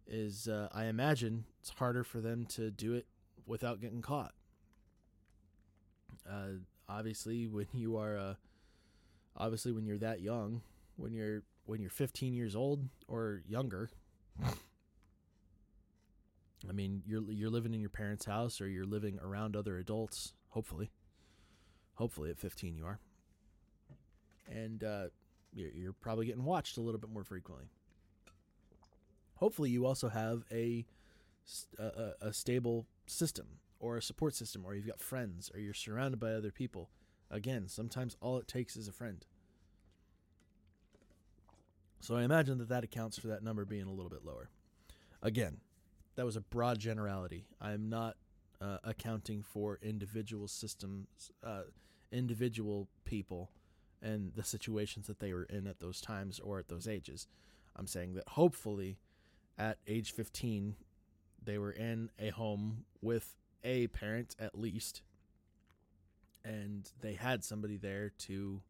is uh, I imagine it's harder for them to do it without getting caught. Uh, obviously, [LAUGHS] when you are, uh, obviously when you're that young, when you're when you're 15 years old or younger, I mean, you're you're living in your parents' house or you're living around other adults. Hopefully, hopefully at 15 you are, and uh, you're, you're probably getting watched a little bit more frequently. Hopefully, you also have a, a, a stable system or a support system, or you've got friends, or you're surrounded by other people. Again, sometimes all it takes is a friend. So I imagine that that accounts for that number being a little bit lower. Again, that was a broad generality. I'm not uh, accounting for individual systems, uh, individual people and the situations that they were in at those times or at those ages. I'm saying that hopefully at age 15 they were in a home with a parent at least and they had somebody there to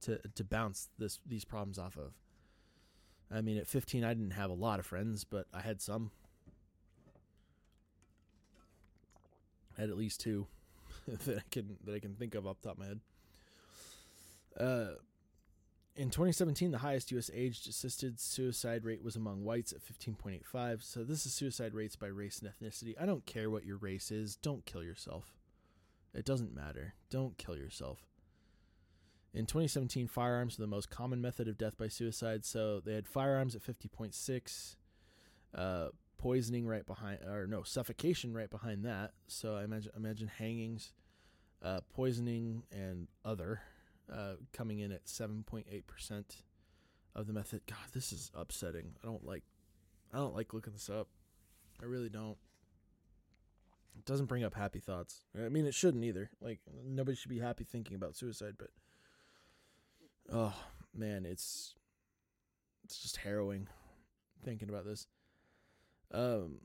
to to bounce this these problems off of. I mean at 15 I didn't have a lot of friends, but I had some. I had at least two [LAUGHS] that I can that I can think of off the top of my head. Uh, in 2017, the highest U.S. age adjusted suicide rate was among whites at 15.85. So this is suicide rates by race and ethnicity. I don't care what your race is. Don't kill yourself. It doesn't matter. Don't kill yourself. In 2017, firearms were the most common method of death by suicide. So they had firearms at 50.6, uh, poisoning right behind, or no, suffocation right behind that. So I imagine imagine hangings, uh, poisoning, and other uh, coming in at 7.8% of the method. God, this is upsetting. I don't like I don't like looking this up. I really don't. It doesn't bring up happy thoughts. I mean, it shouldn't either. Like nobody should be happy thinking about suicide, but oh man, it's it's just harrowing thinking about this. Um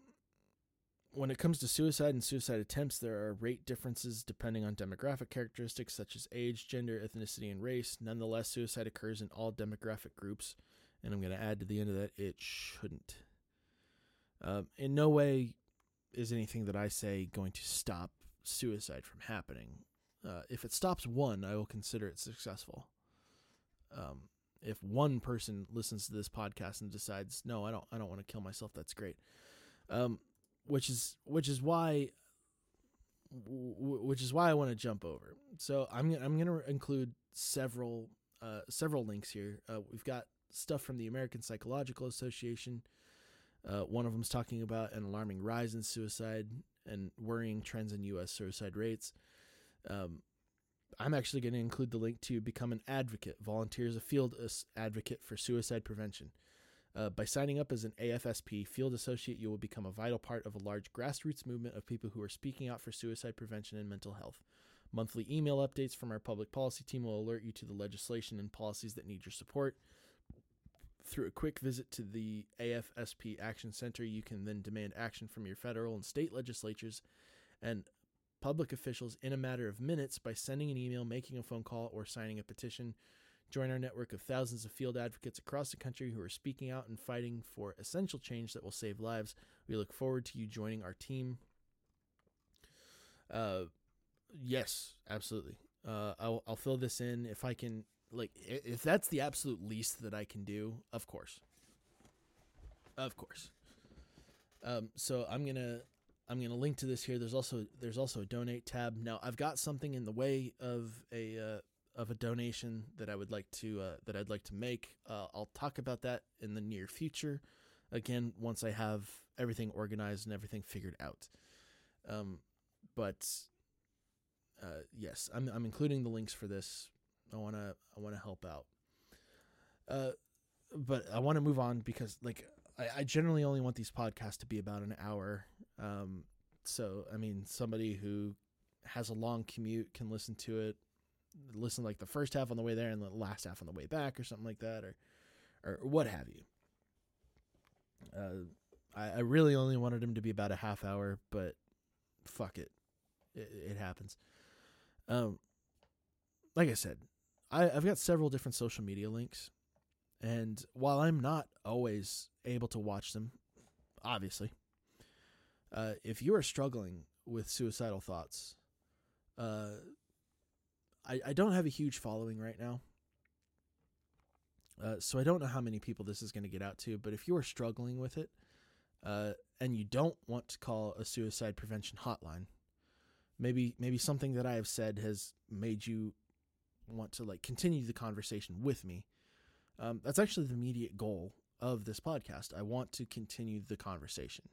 when it comes to suicide and suicide attempts, there are rate differences depending on demographic characteristics such as age, gender, ethnicity, and race. Nonetheless, suicide occurs in all demographic groups. And I'm going to add to the end of that, it shouldn't. Um, in no way is anything that I say going to stop suicide from happening. Uh, if it stops one, I will consider it successful. Um, if one person listens to this podcast and decides, no, I don't, I don't want to kill myself, that's great. Um, which is which is why which is why I want to jump over. So I'm I'm going to include several uh, several links here. Uh, we've got stuff from the American Psychological Association. Uh, one of them is talking about an alarming rise in suicide and worrying trends in U.S. suicide rates. Um, I'm actually going to include the link to become an advocate. Volunteer as a field advocate for suicide prevention. Uh, by signing up as an AFSP field associate, you will become a vital part of a large grassroots movement of people who are speaking out for suicide prevention and mental health. Monthly email updates from our public policy team will alert you to the legislation and policies that need your support. Through a quick visit to the AFSP Action Center, you can then demand action from your federal and state legislatures and public officials in a matter of minutes by sending an email, making a phone call, or signing a petition. Join our network of thousands of field advocates across the country who are speaking out and fighting for essential change that will save lives. We look forward to you joining our team. Uh, yes, absolutely. Uh, I'll, I'll fill this in if I can. Like, if that's the absolute least that I can do, of course, of course. Um, so I'm gonna I'm gonna link to this here. There's also there's also a donate tab. Now I've got something in the way of a uh, of a donation that I would like to uh, that I'd like to make. Uh, I'll talk about that in the near future. Again, once I have everything organized and everything figured out. Um, but uh, yes, I'm I'm including the links for this. I wanna I wanna help out. Uh, but I want to move on because like I, I generally only want these podcasts to be about an hour. Um, so I mean, somebody who has a long commute can listen to it listen like the first half on the way there and the last half on the way back or something like that or or what have you. Uh, I, I really only wanted him to be about a half hour, but fuck it, it, it happens. Um, like I said, I, I've got several different social media links, and while I'm not always able to watch them, obviously, uh, if you are struggling with suicidal thoughts, uh, I, I don't have a huge following right now. Uh, so I don't know how many people this is going to get out to, but if you are struggling with it uh, and you don't want to call a suicide prevention hotline, maybe maybe something that I have said has made you want to like continue the conversation with me. Um, that's actually the immediate goal of this podcast. I want to continue the conversation.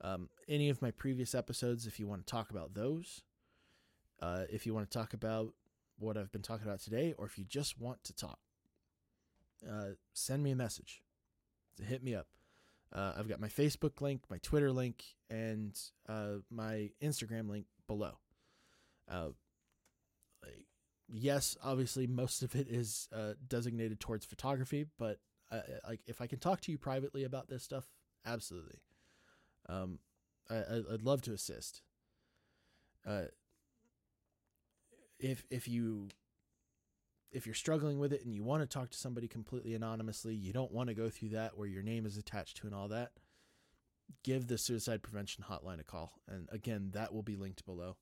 Um, any of my previous episodes, if you want to talk about those, uh, if you want to talk about what I've been talking about today, or if you just want to talk, uh, send me a message. Hit me up. Uh, I've got my Facebook link, my Twitter link, and uh, my Instagram link below. Uh, yes, obviously, most of it is uh, designated towards photography, but uh, like if I can talk to you privately about this stuff, absolutely. Um, I, would love to assist. If if you if you're struggling with it and you want to talk to somebody completely anonymously, you don't want to go through that where your name is attached to and all that, give the suicide prevention hotline a call. And again, that will be linked below.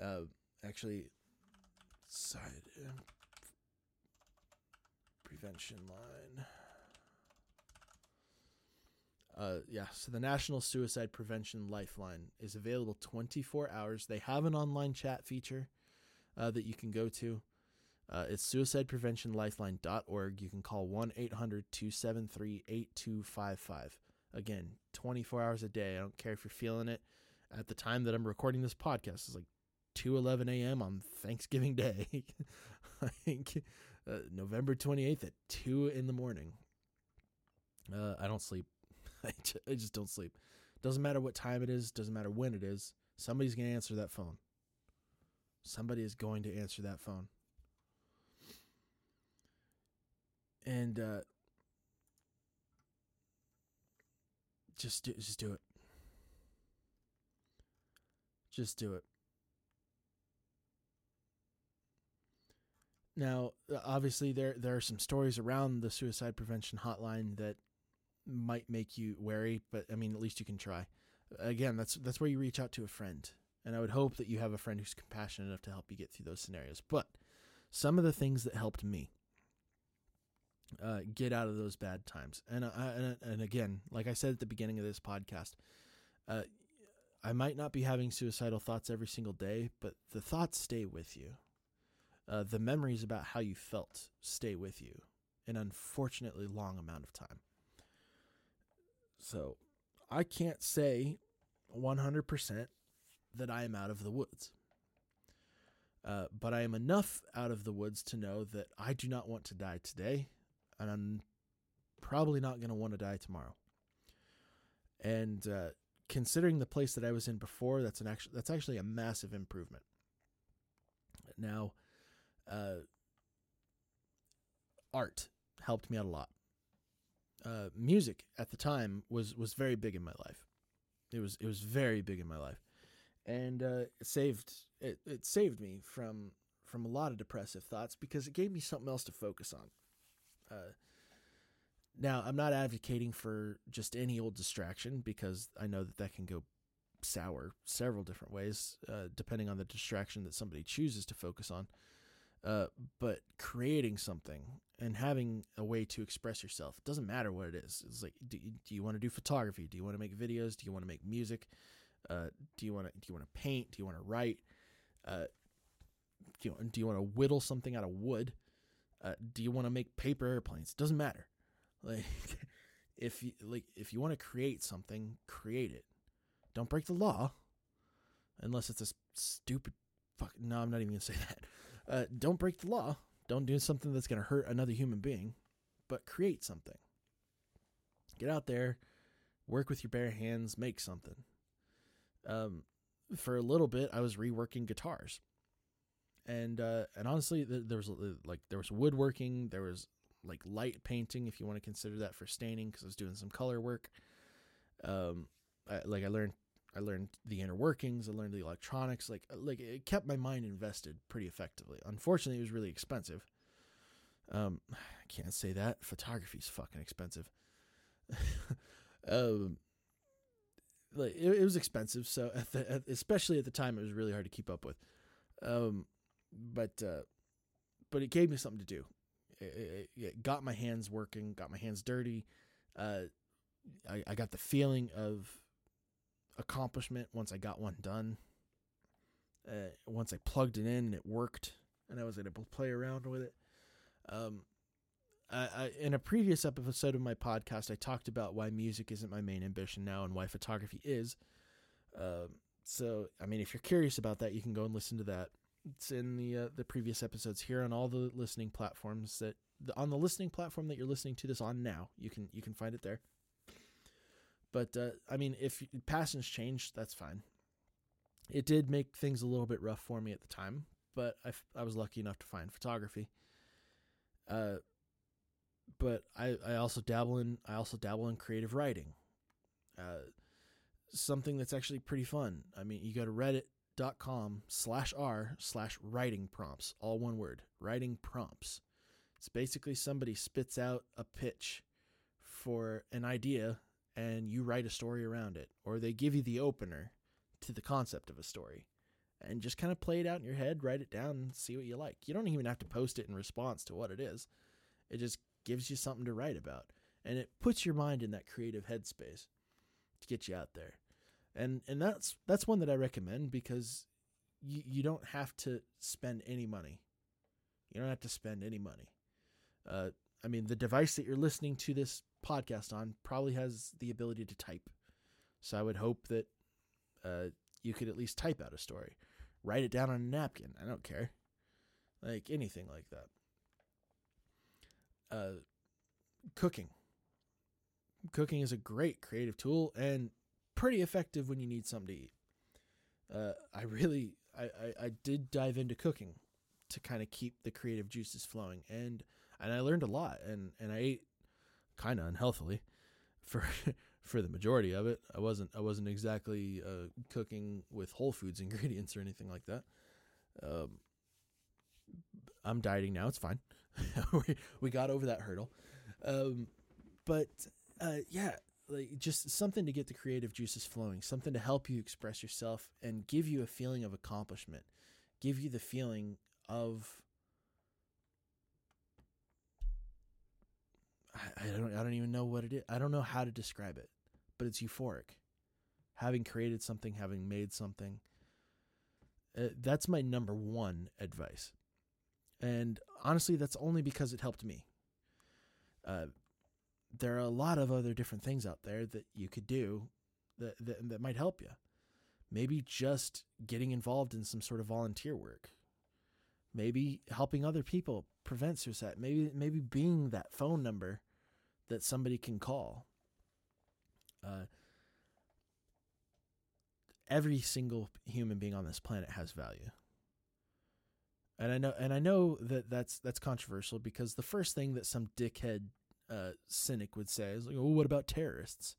Uh, actually, side prevention line. Uh, yeah, so the National Suicide Prevention Lifeline is available 24 hours. They have an online chat feature uh, that you can go to. Uh, it's suicidepreventionlifeline.org. You can call 1 800 273 8255. Again, 24 hours a day. I don't care if you're feeling it. At the time that I'm recording this podcast, it's like 2 11 a.m. on Thanksgiving Day. [LAUGHS] I think uh, November 28th at 2 in the morning. Uh, I don't sleep. [LAUGHS] I just don't sleep. Doesn't matter what time it is, doesn't matter when it is. Somebody's going to answer that phone. Somebody is going to answer that phone. And uh, just do, just do it. Just do it. Now, obviously, there there are some stories around the suicide prevention hotline that might make you wary, but I mean, at least you can try. again, that's that's where you reach out to a friend. And I would hope that you have a friend who's compassionate enough to help you get through those scenarios. But some of the things that helped me uh, get out of those bad times, and, and and again, like I said at the beginning of this podcast, uh, I might not be having suicidal thoughts every single day, but the thoughts stay with you. Uh, the memories about how you felt stay with you an unfortunately long amount of time. So I can't say 100% that I am out of the woods. Uh, but I am enough out of the woods to know that I do not want to die today, and I'm probably not going to want to die tomorrow. And uh, considering the place that I was in before, that's an actually that's actually a massive improvement. Now, uh, art helped me out a lot. Uh, music at the time was was very big in my life. It was it was very big in my life, and uh, it saved it, it saved me from from a lot of depressive thoughts because it gave me something else to focus on. Uh, now I'm not advocating for just any old distraction because I know that that can go sour several different ways uh, depending on the distraction that somebody chooses to focus on. Uh, but creating something and having a way to express yourself it doesn't matter what it is it's like do do you want to do photography do you want to make videos do you want to make music uh, do you want to do you want to paint? Do you want to write? Uh, do you, do you want to whittle something out of wood? Uh, do you want to make paper airplanes? It doesn't matter. [LAUGHS] Like if you like if you want to create something create it. Don't break the law unless it's a stupid fuck no i'm not even gonna say [LAUGHS] that. Uh, don't break the law. Don't do something that's to hurt another human being, but create something. Get out there, work with your bare hands, make something. Um, for a little bit, I was reworking guitars, and uh, and honestly, there was uh, like there was woodworking, there was like light painting, if you want to consider that for staining, because I was doing some color work. Um, I, like I learned I learned the inner workings. I learned the electronics. Like uh, like it kept my mind invested pretty effectively. Unfortunately, it was really expensive. Um, [SIGHS] I can't say that. Photography's fucking expensive. [LAUGHS] um, like it, it, was expensive. So at the, at, especially at the time, it was really hard to keep up with. Um, but uh, but it gave me something to do. It, it, it got my hands working. Got my hands dirty. Uh, I, I got the feeling of accomplishment once I got one done. Uh, once I plugged it in and it worked, and I was able to play around with it. Um, I, in a previous episode of my podcast, I talked about why music isn't my main ambition now and why photography is. Um, so, I mean, if you're curious about that, you can go and listen to that. It's in the uh, the previous episodes here on all the listening platforms that the, on the listening platform that you're listening to this on now. You can you can find it there. But uh, I mean, if passions change, that's fine. It did make things a little bit rough for me at the time, but I, I was lucky enough to find photography. Uh, but I, I also dabble in I also dabble in creative writing. Uh, something that's actually pretty fun. I mean, you go to reddit.com slash r slash writing prompts, all one word, writing prompts. It's basically somebody spits out a pitch for an idea and you write a story around it, or they give you the opener to the concept of a story and just kind of play it out in your head, write it down, and see what you like. You don't even have to post it in response to what it is. It just gives you something to write about, and it puts your mind in that creative headspace to get you out there. And and that's that's one that I recommend because you you don't have to spend any money. You don't have to spend any money. Uh, I mean, the device that you're listening to this podcast on probably has the ability to type. So I would hope that uh, you could at least type out a story, write it down on a napkin. I don't care, like anything like that. Uh, cooking. Cooking is a great creative tool and pretty effective when you need something to eat. Uh, I really, I, I, I did dive into cooking to kind of keep the creative juices flowing, and and I learned a lot, and and I ate kind of unhealthily [LAUGHS] for for the majority of it. I wasn't I wasn't exactly uh, cooking with whole foods [LAUGHS] ingredients or anything like that. Um, I'm dieting now. It's fine. [LAUGHS] we we got over that hurdle. Um, but uh, yeah, like just something to get the creative juices flowing, something to help you express yourself and give you a feeling of accomplishment, give you the feeling of I, don't I don't even know what it is. I don't know how to describe it, but it's euphoric. Having created something, having made something. Uh, that's my number one advice. And honestly, that's only because it helped me. Uh, there are a lot of other different things out there that you could do that, that, that might help you. Maybe just getting involved in some sort of volunteer work. Maybe helping other people prevent suicide. Maybe maybe being that phone number that somebody can call. Uh, every single human being on this planet has value. And I know and I know that that's that's controversial because the first thing that some dickhead uh, cynic would say is like, "Oh, what about terrorists?"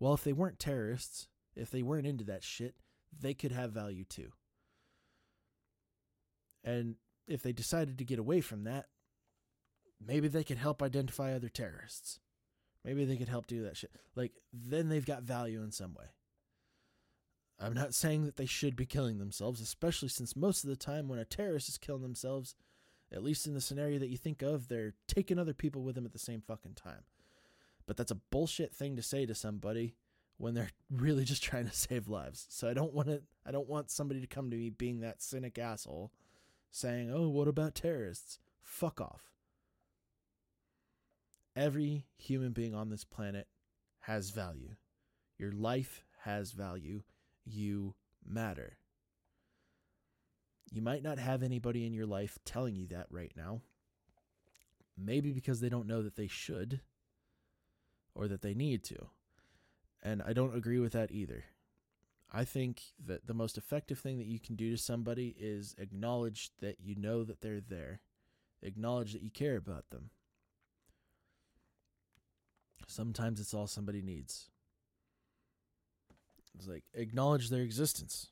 Well, if they weren't terrorists, if they weren't into that shit, they could have value too. And if they decided to get away from that, maybe they could help identify other terrorists. Maybe they could help do that shit. Like, then they've got value in some way. I'm not saying that they should be killing themselves, especially since most of the time when a terrorist is killing themselves, at least in the scenario that you think of, they're taking other people with them at the same fucking time. But that's a bullshit thing to say to somebody when they're [LAUGHS] really just trying to save lives. So I don't want to I don't want somebody to come to me being that cynic asshole saying, "Oh, what about terrorists?" Fuck off. Every human being on this planet has value. Your life has value. You matter. You might not have anybody in your life telling you that right now. Maybe because they don't know that they should or that they need to. And I don't agree with that either. I think that the most effective thing that you can do to somebody is acknowledge that you know that they're there, acknowledge that you care about them. Sometimes it's all somebody needs. It's like acknowledge their existence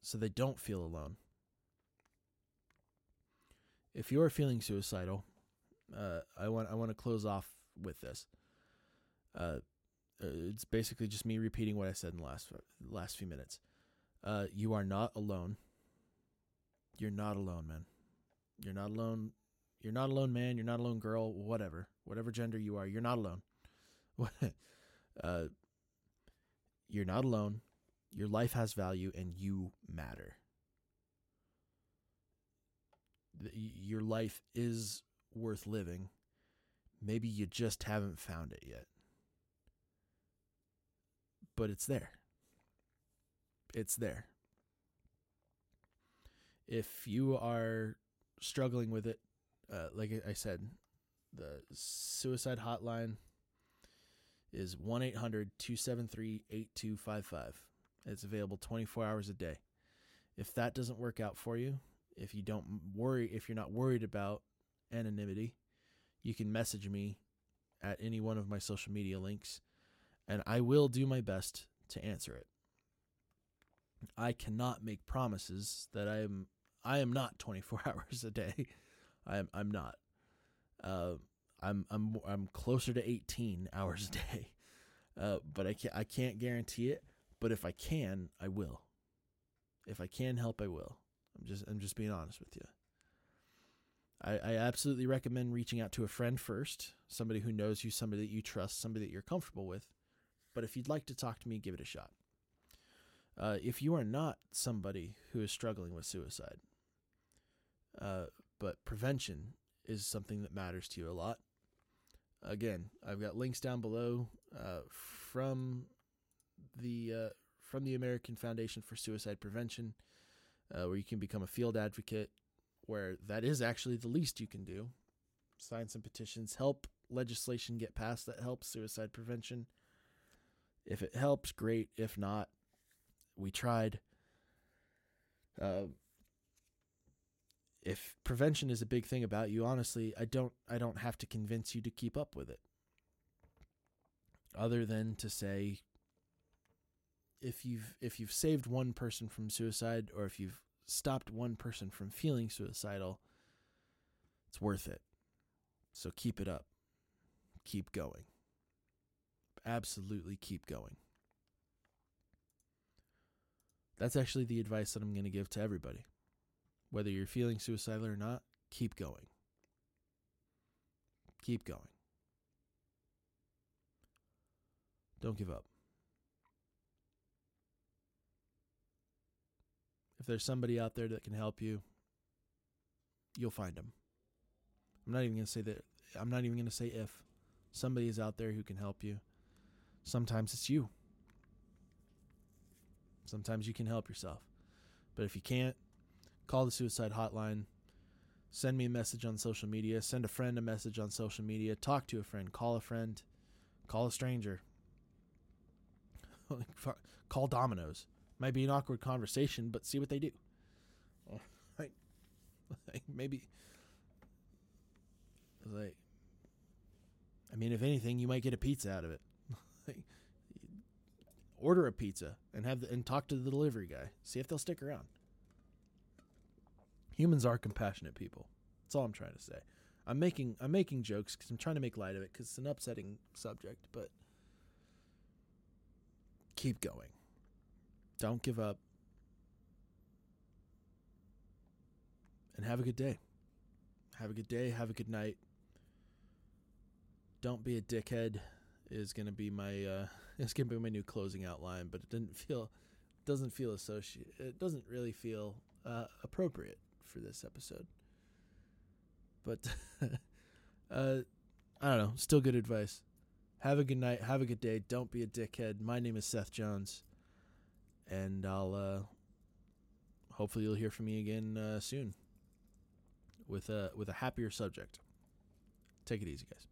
so they don't feel alone. If you're feeling suicidal, uh, I want I want to close off with this. Uh, uh, it's basically just me repeating what I said in the last last few minutes. Uh, you are not alone. You're not alone, man. You're not alone. You're not alone, man. You're not alone, girl. Whatever, whatever gender you are, you're not alone. [LAUGHS] uh, you're not alone. Your life has value, and you matter. Your life is worth living. Maybe you just haven't found it yet but it's there. It's there. If you are struggling with it, uh, like I said, the suicide hotline is 1 800 273 8255. It's available 24 hours a day. If that doesn't work out for you, if you don't worry, if you're not worried about anonymity, you can message me at any one of my social media links and I will do my best to answer it. I cannot make promises that I am I am not 24 [LAUGHS] hours a day. I am I'm not. Uh, I'm I'm I'm closer to 18 hours a day. [LAUGHS] Uh, but I can't I can't guarantee it. But if I can, I will. If I can help, I will. I'm just I'm just being honest with you. I, I absolutely recommend reaching out to a friend first, somebody who knows you, somebody that you trust, somebody that you're comfortable with, but if you'd like to talk to me, give it a shot. Uh, if you are not somebody who is struggling with suicide, uh, but prevention is something that matters to you a lot. Again, I've got links down below uh, from the uh, from the American Foundation for Suicide Prevention, uh, where you can become a field advocate. Where that is actually the least you can do: sign some petitions, help legislation get passed that helps suicide prevention. If it helps, great. If not, we tried. Uh, if prevention is a big thing about you, honestly, I don't I don't have to convince you to keep up with it. Other than to say if you've if you've saved one person from suicide or if you've stopped one person from feeling suicidal, it's worth it. So keep it up. Keep going. absolutely keep going. That's actually the advice that I'm going to give to everybody. Whether you're feeling suicidal or not, keep going. Keep going. Don't give up. If there's somebody out there that can help you, you'll find them. I'm not even going to say that. I'm not even going to say if. Somebody is out there who can help you. Sometimes it's you. Sometimes you can help yourself. But if you can't, call the suicide hotline. Send me a message on social media. Send a friend a message on social media. Talk to a friend. Call a friend. Call a stranger. [LAUGHS] call Domino's. Might be an awkward conversation, but see what they do. [LAUGHS] Maybe, like, I mean, if anything, you might get a pizza out of it. [LAUGHS] order a pizza and have the, and talk to the delivery guy. See if they'll stick around. Humans are compassionate people. That's all I'm trying to say. I'm making I'm making jokes because I'm trying to make light of it because it's an upsetting subject, but keep going. Don't give up. And have a good day. Have a good day. Have a good night. Don't be a dickhead is to be my uh [LAUGHS] it's to be my new closing outline, but it didn't feel doesn't feel associate it doesn't really feel uh, appropriate for this episode. But [LAUGHS] uh I don't know, still good advice. Have a good night, have a good day, don't be a dickhead. My name is Seth Jones and I'll uh hopefully you'll hear from me again uh, soon with a with a happier subject. Take it easy, guys.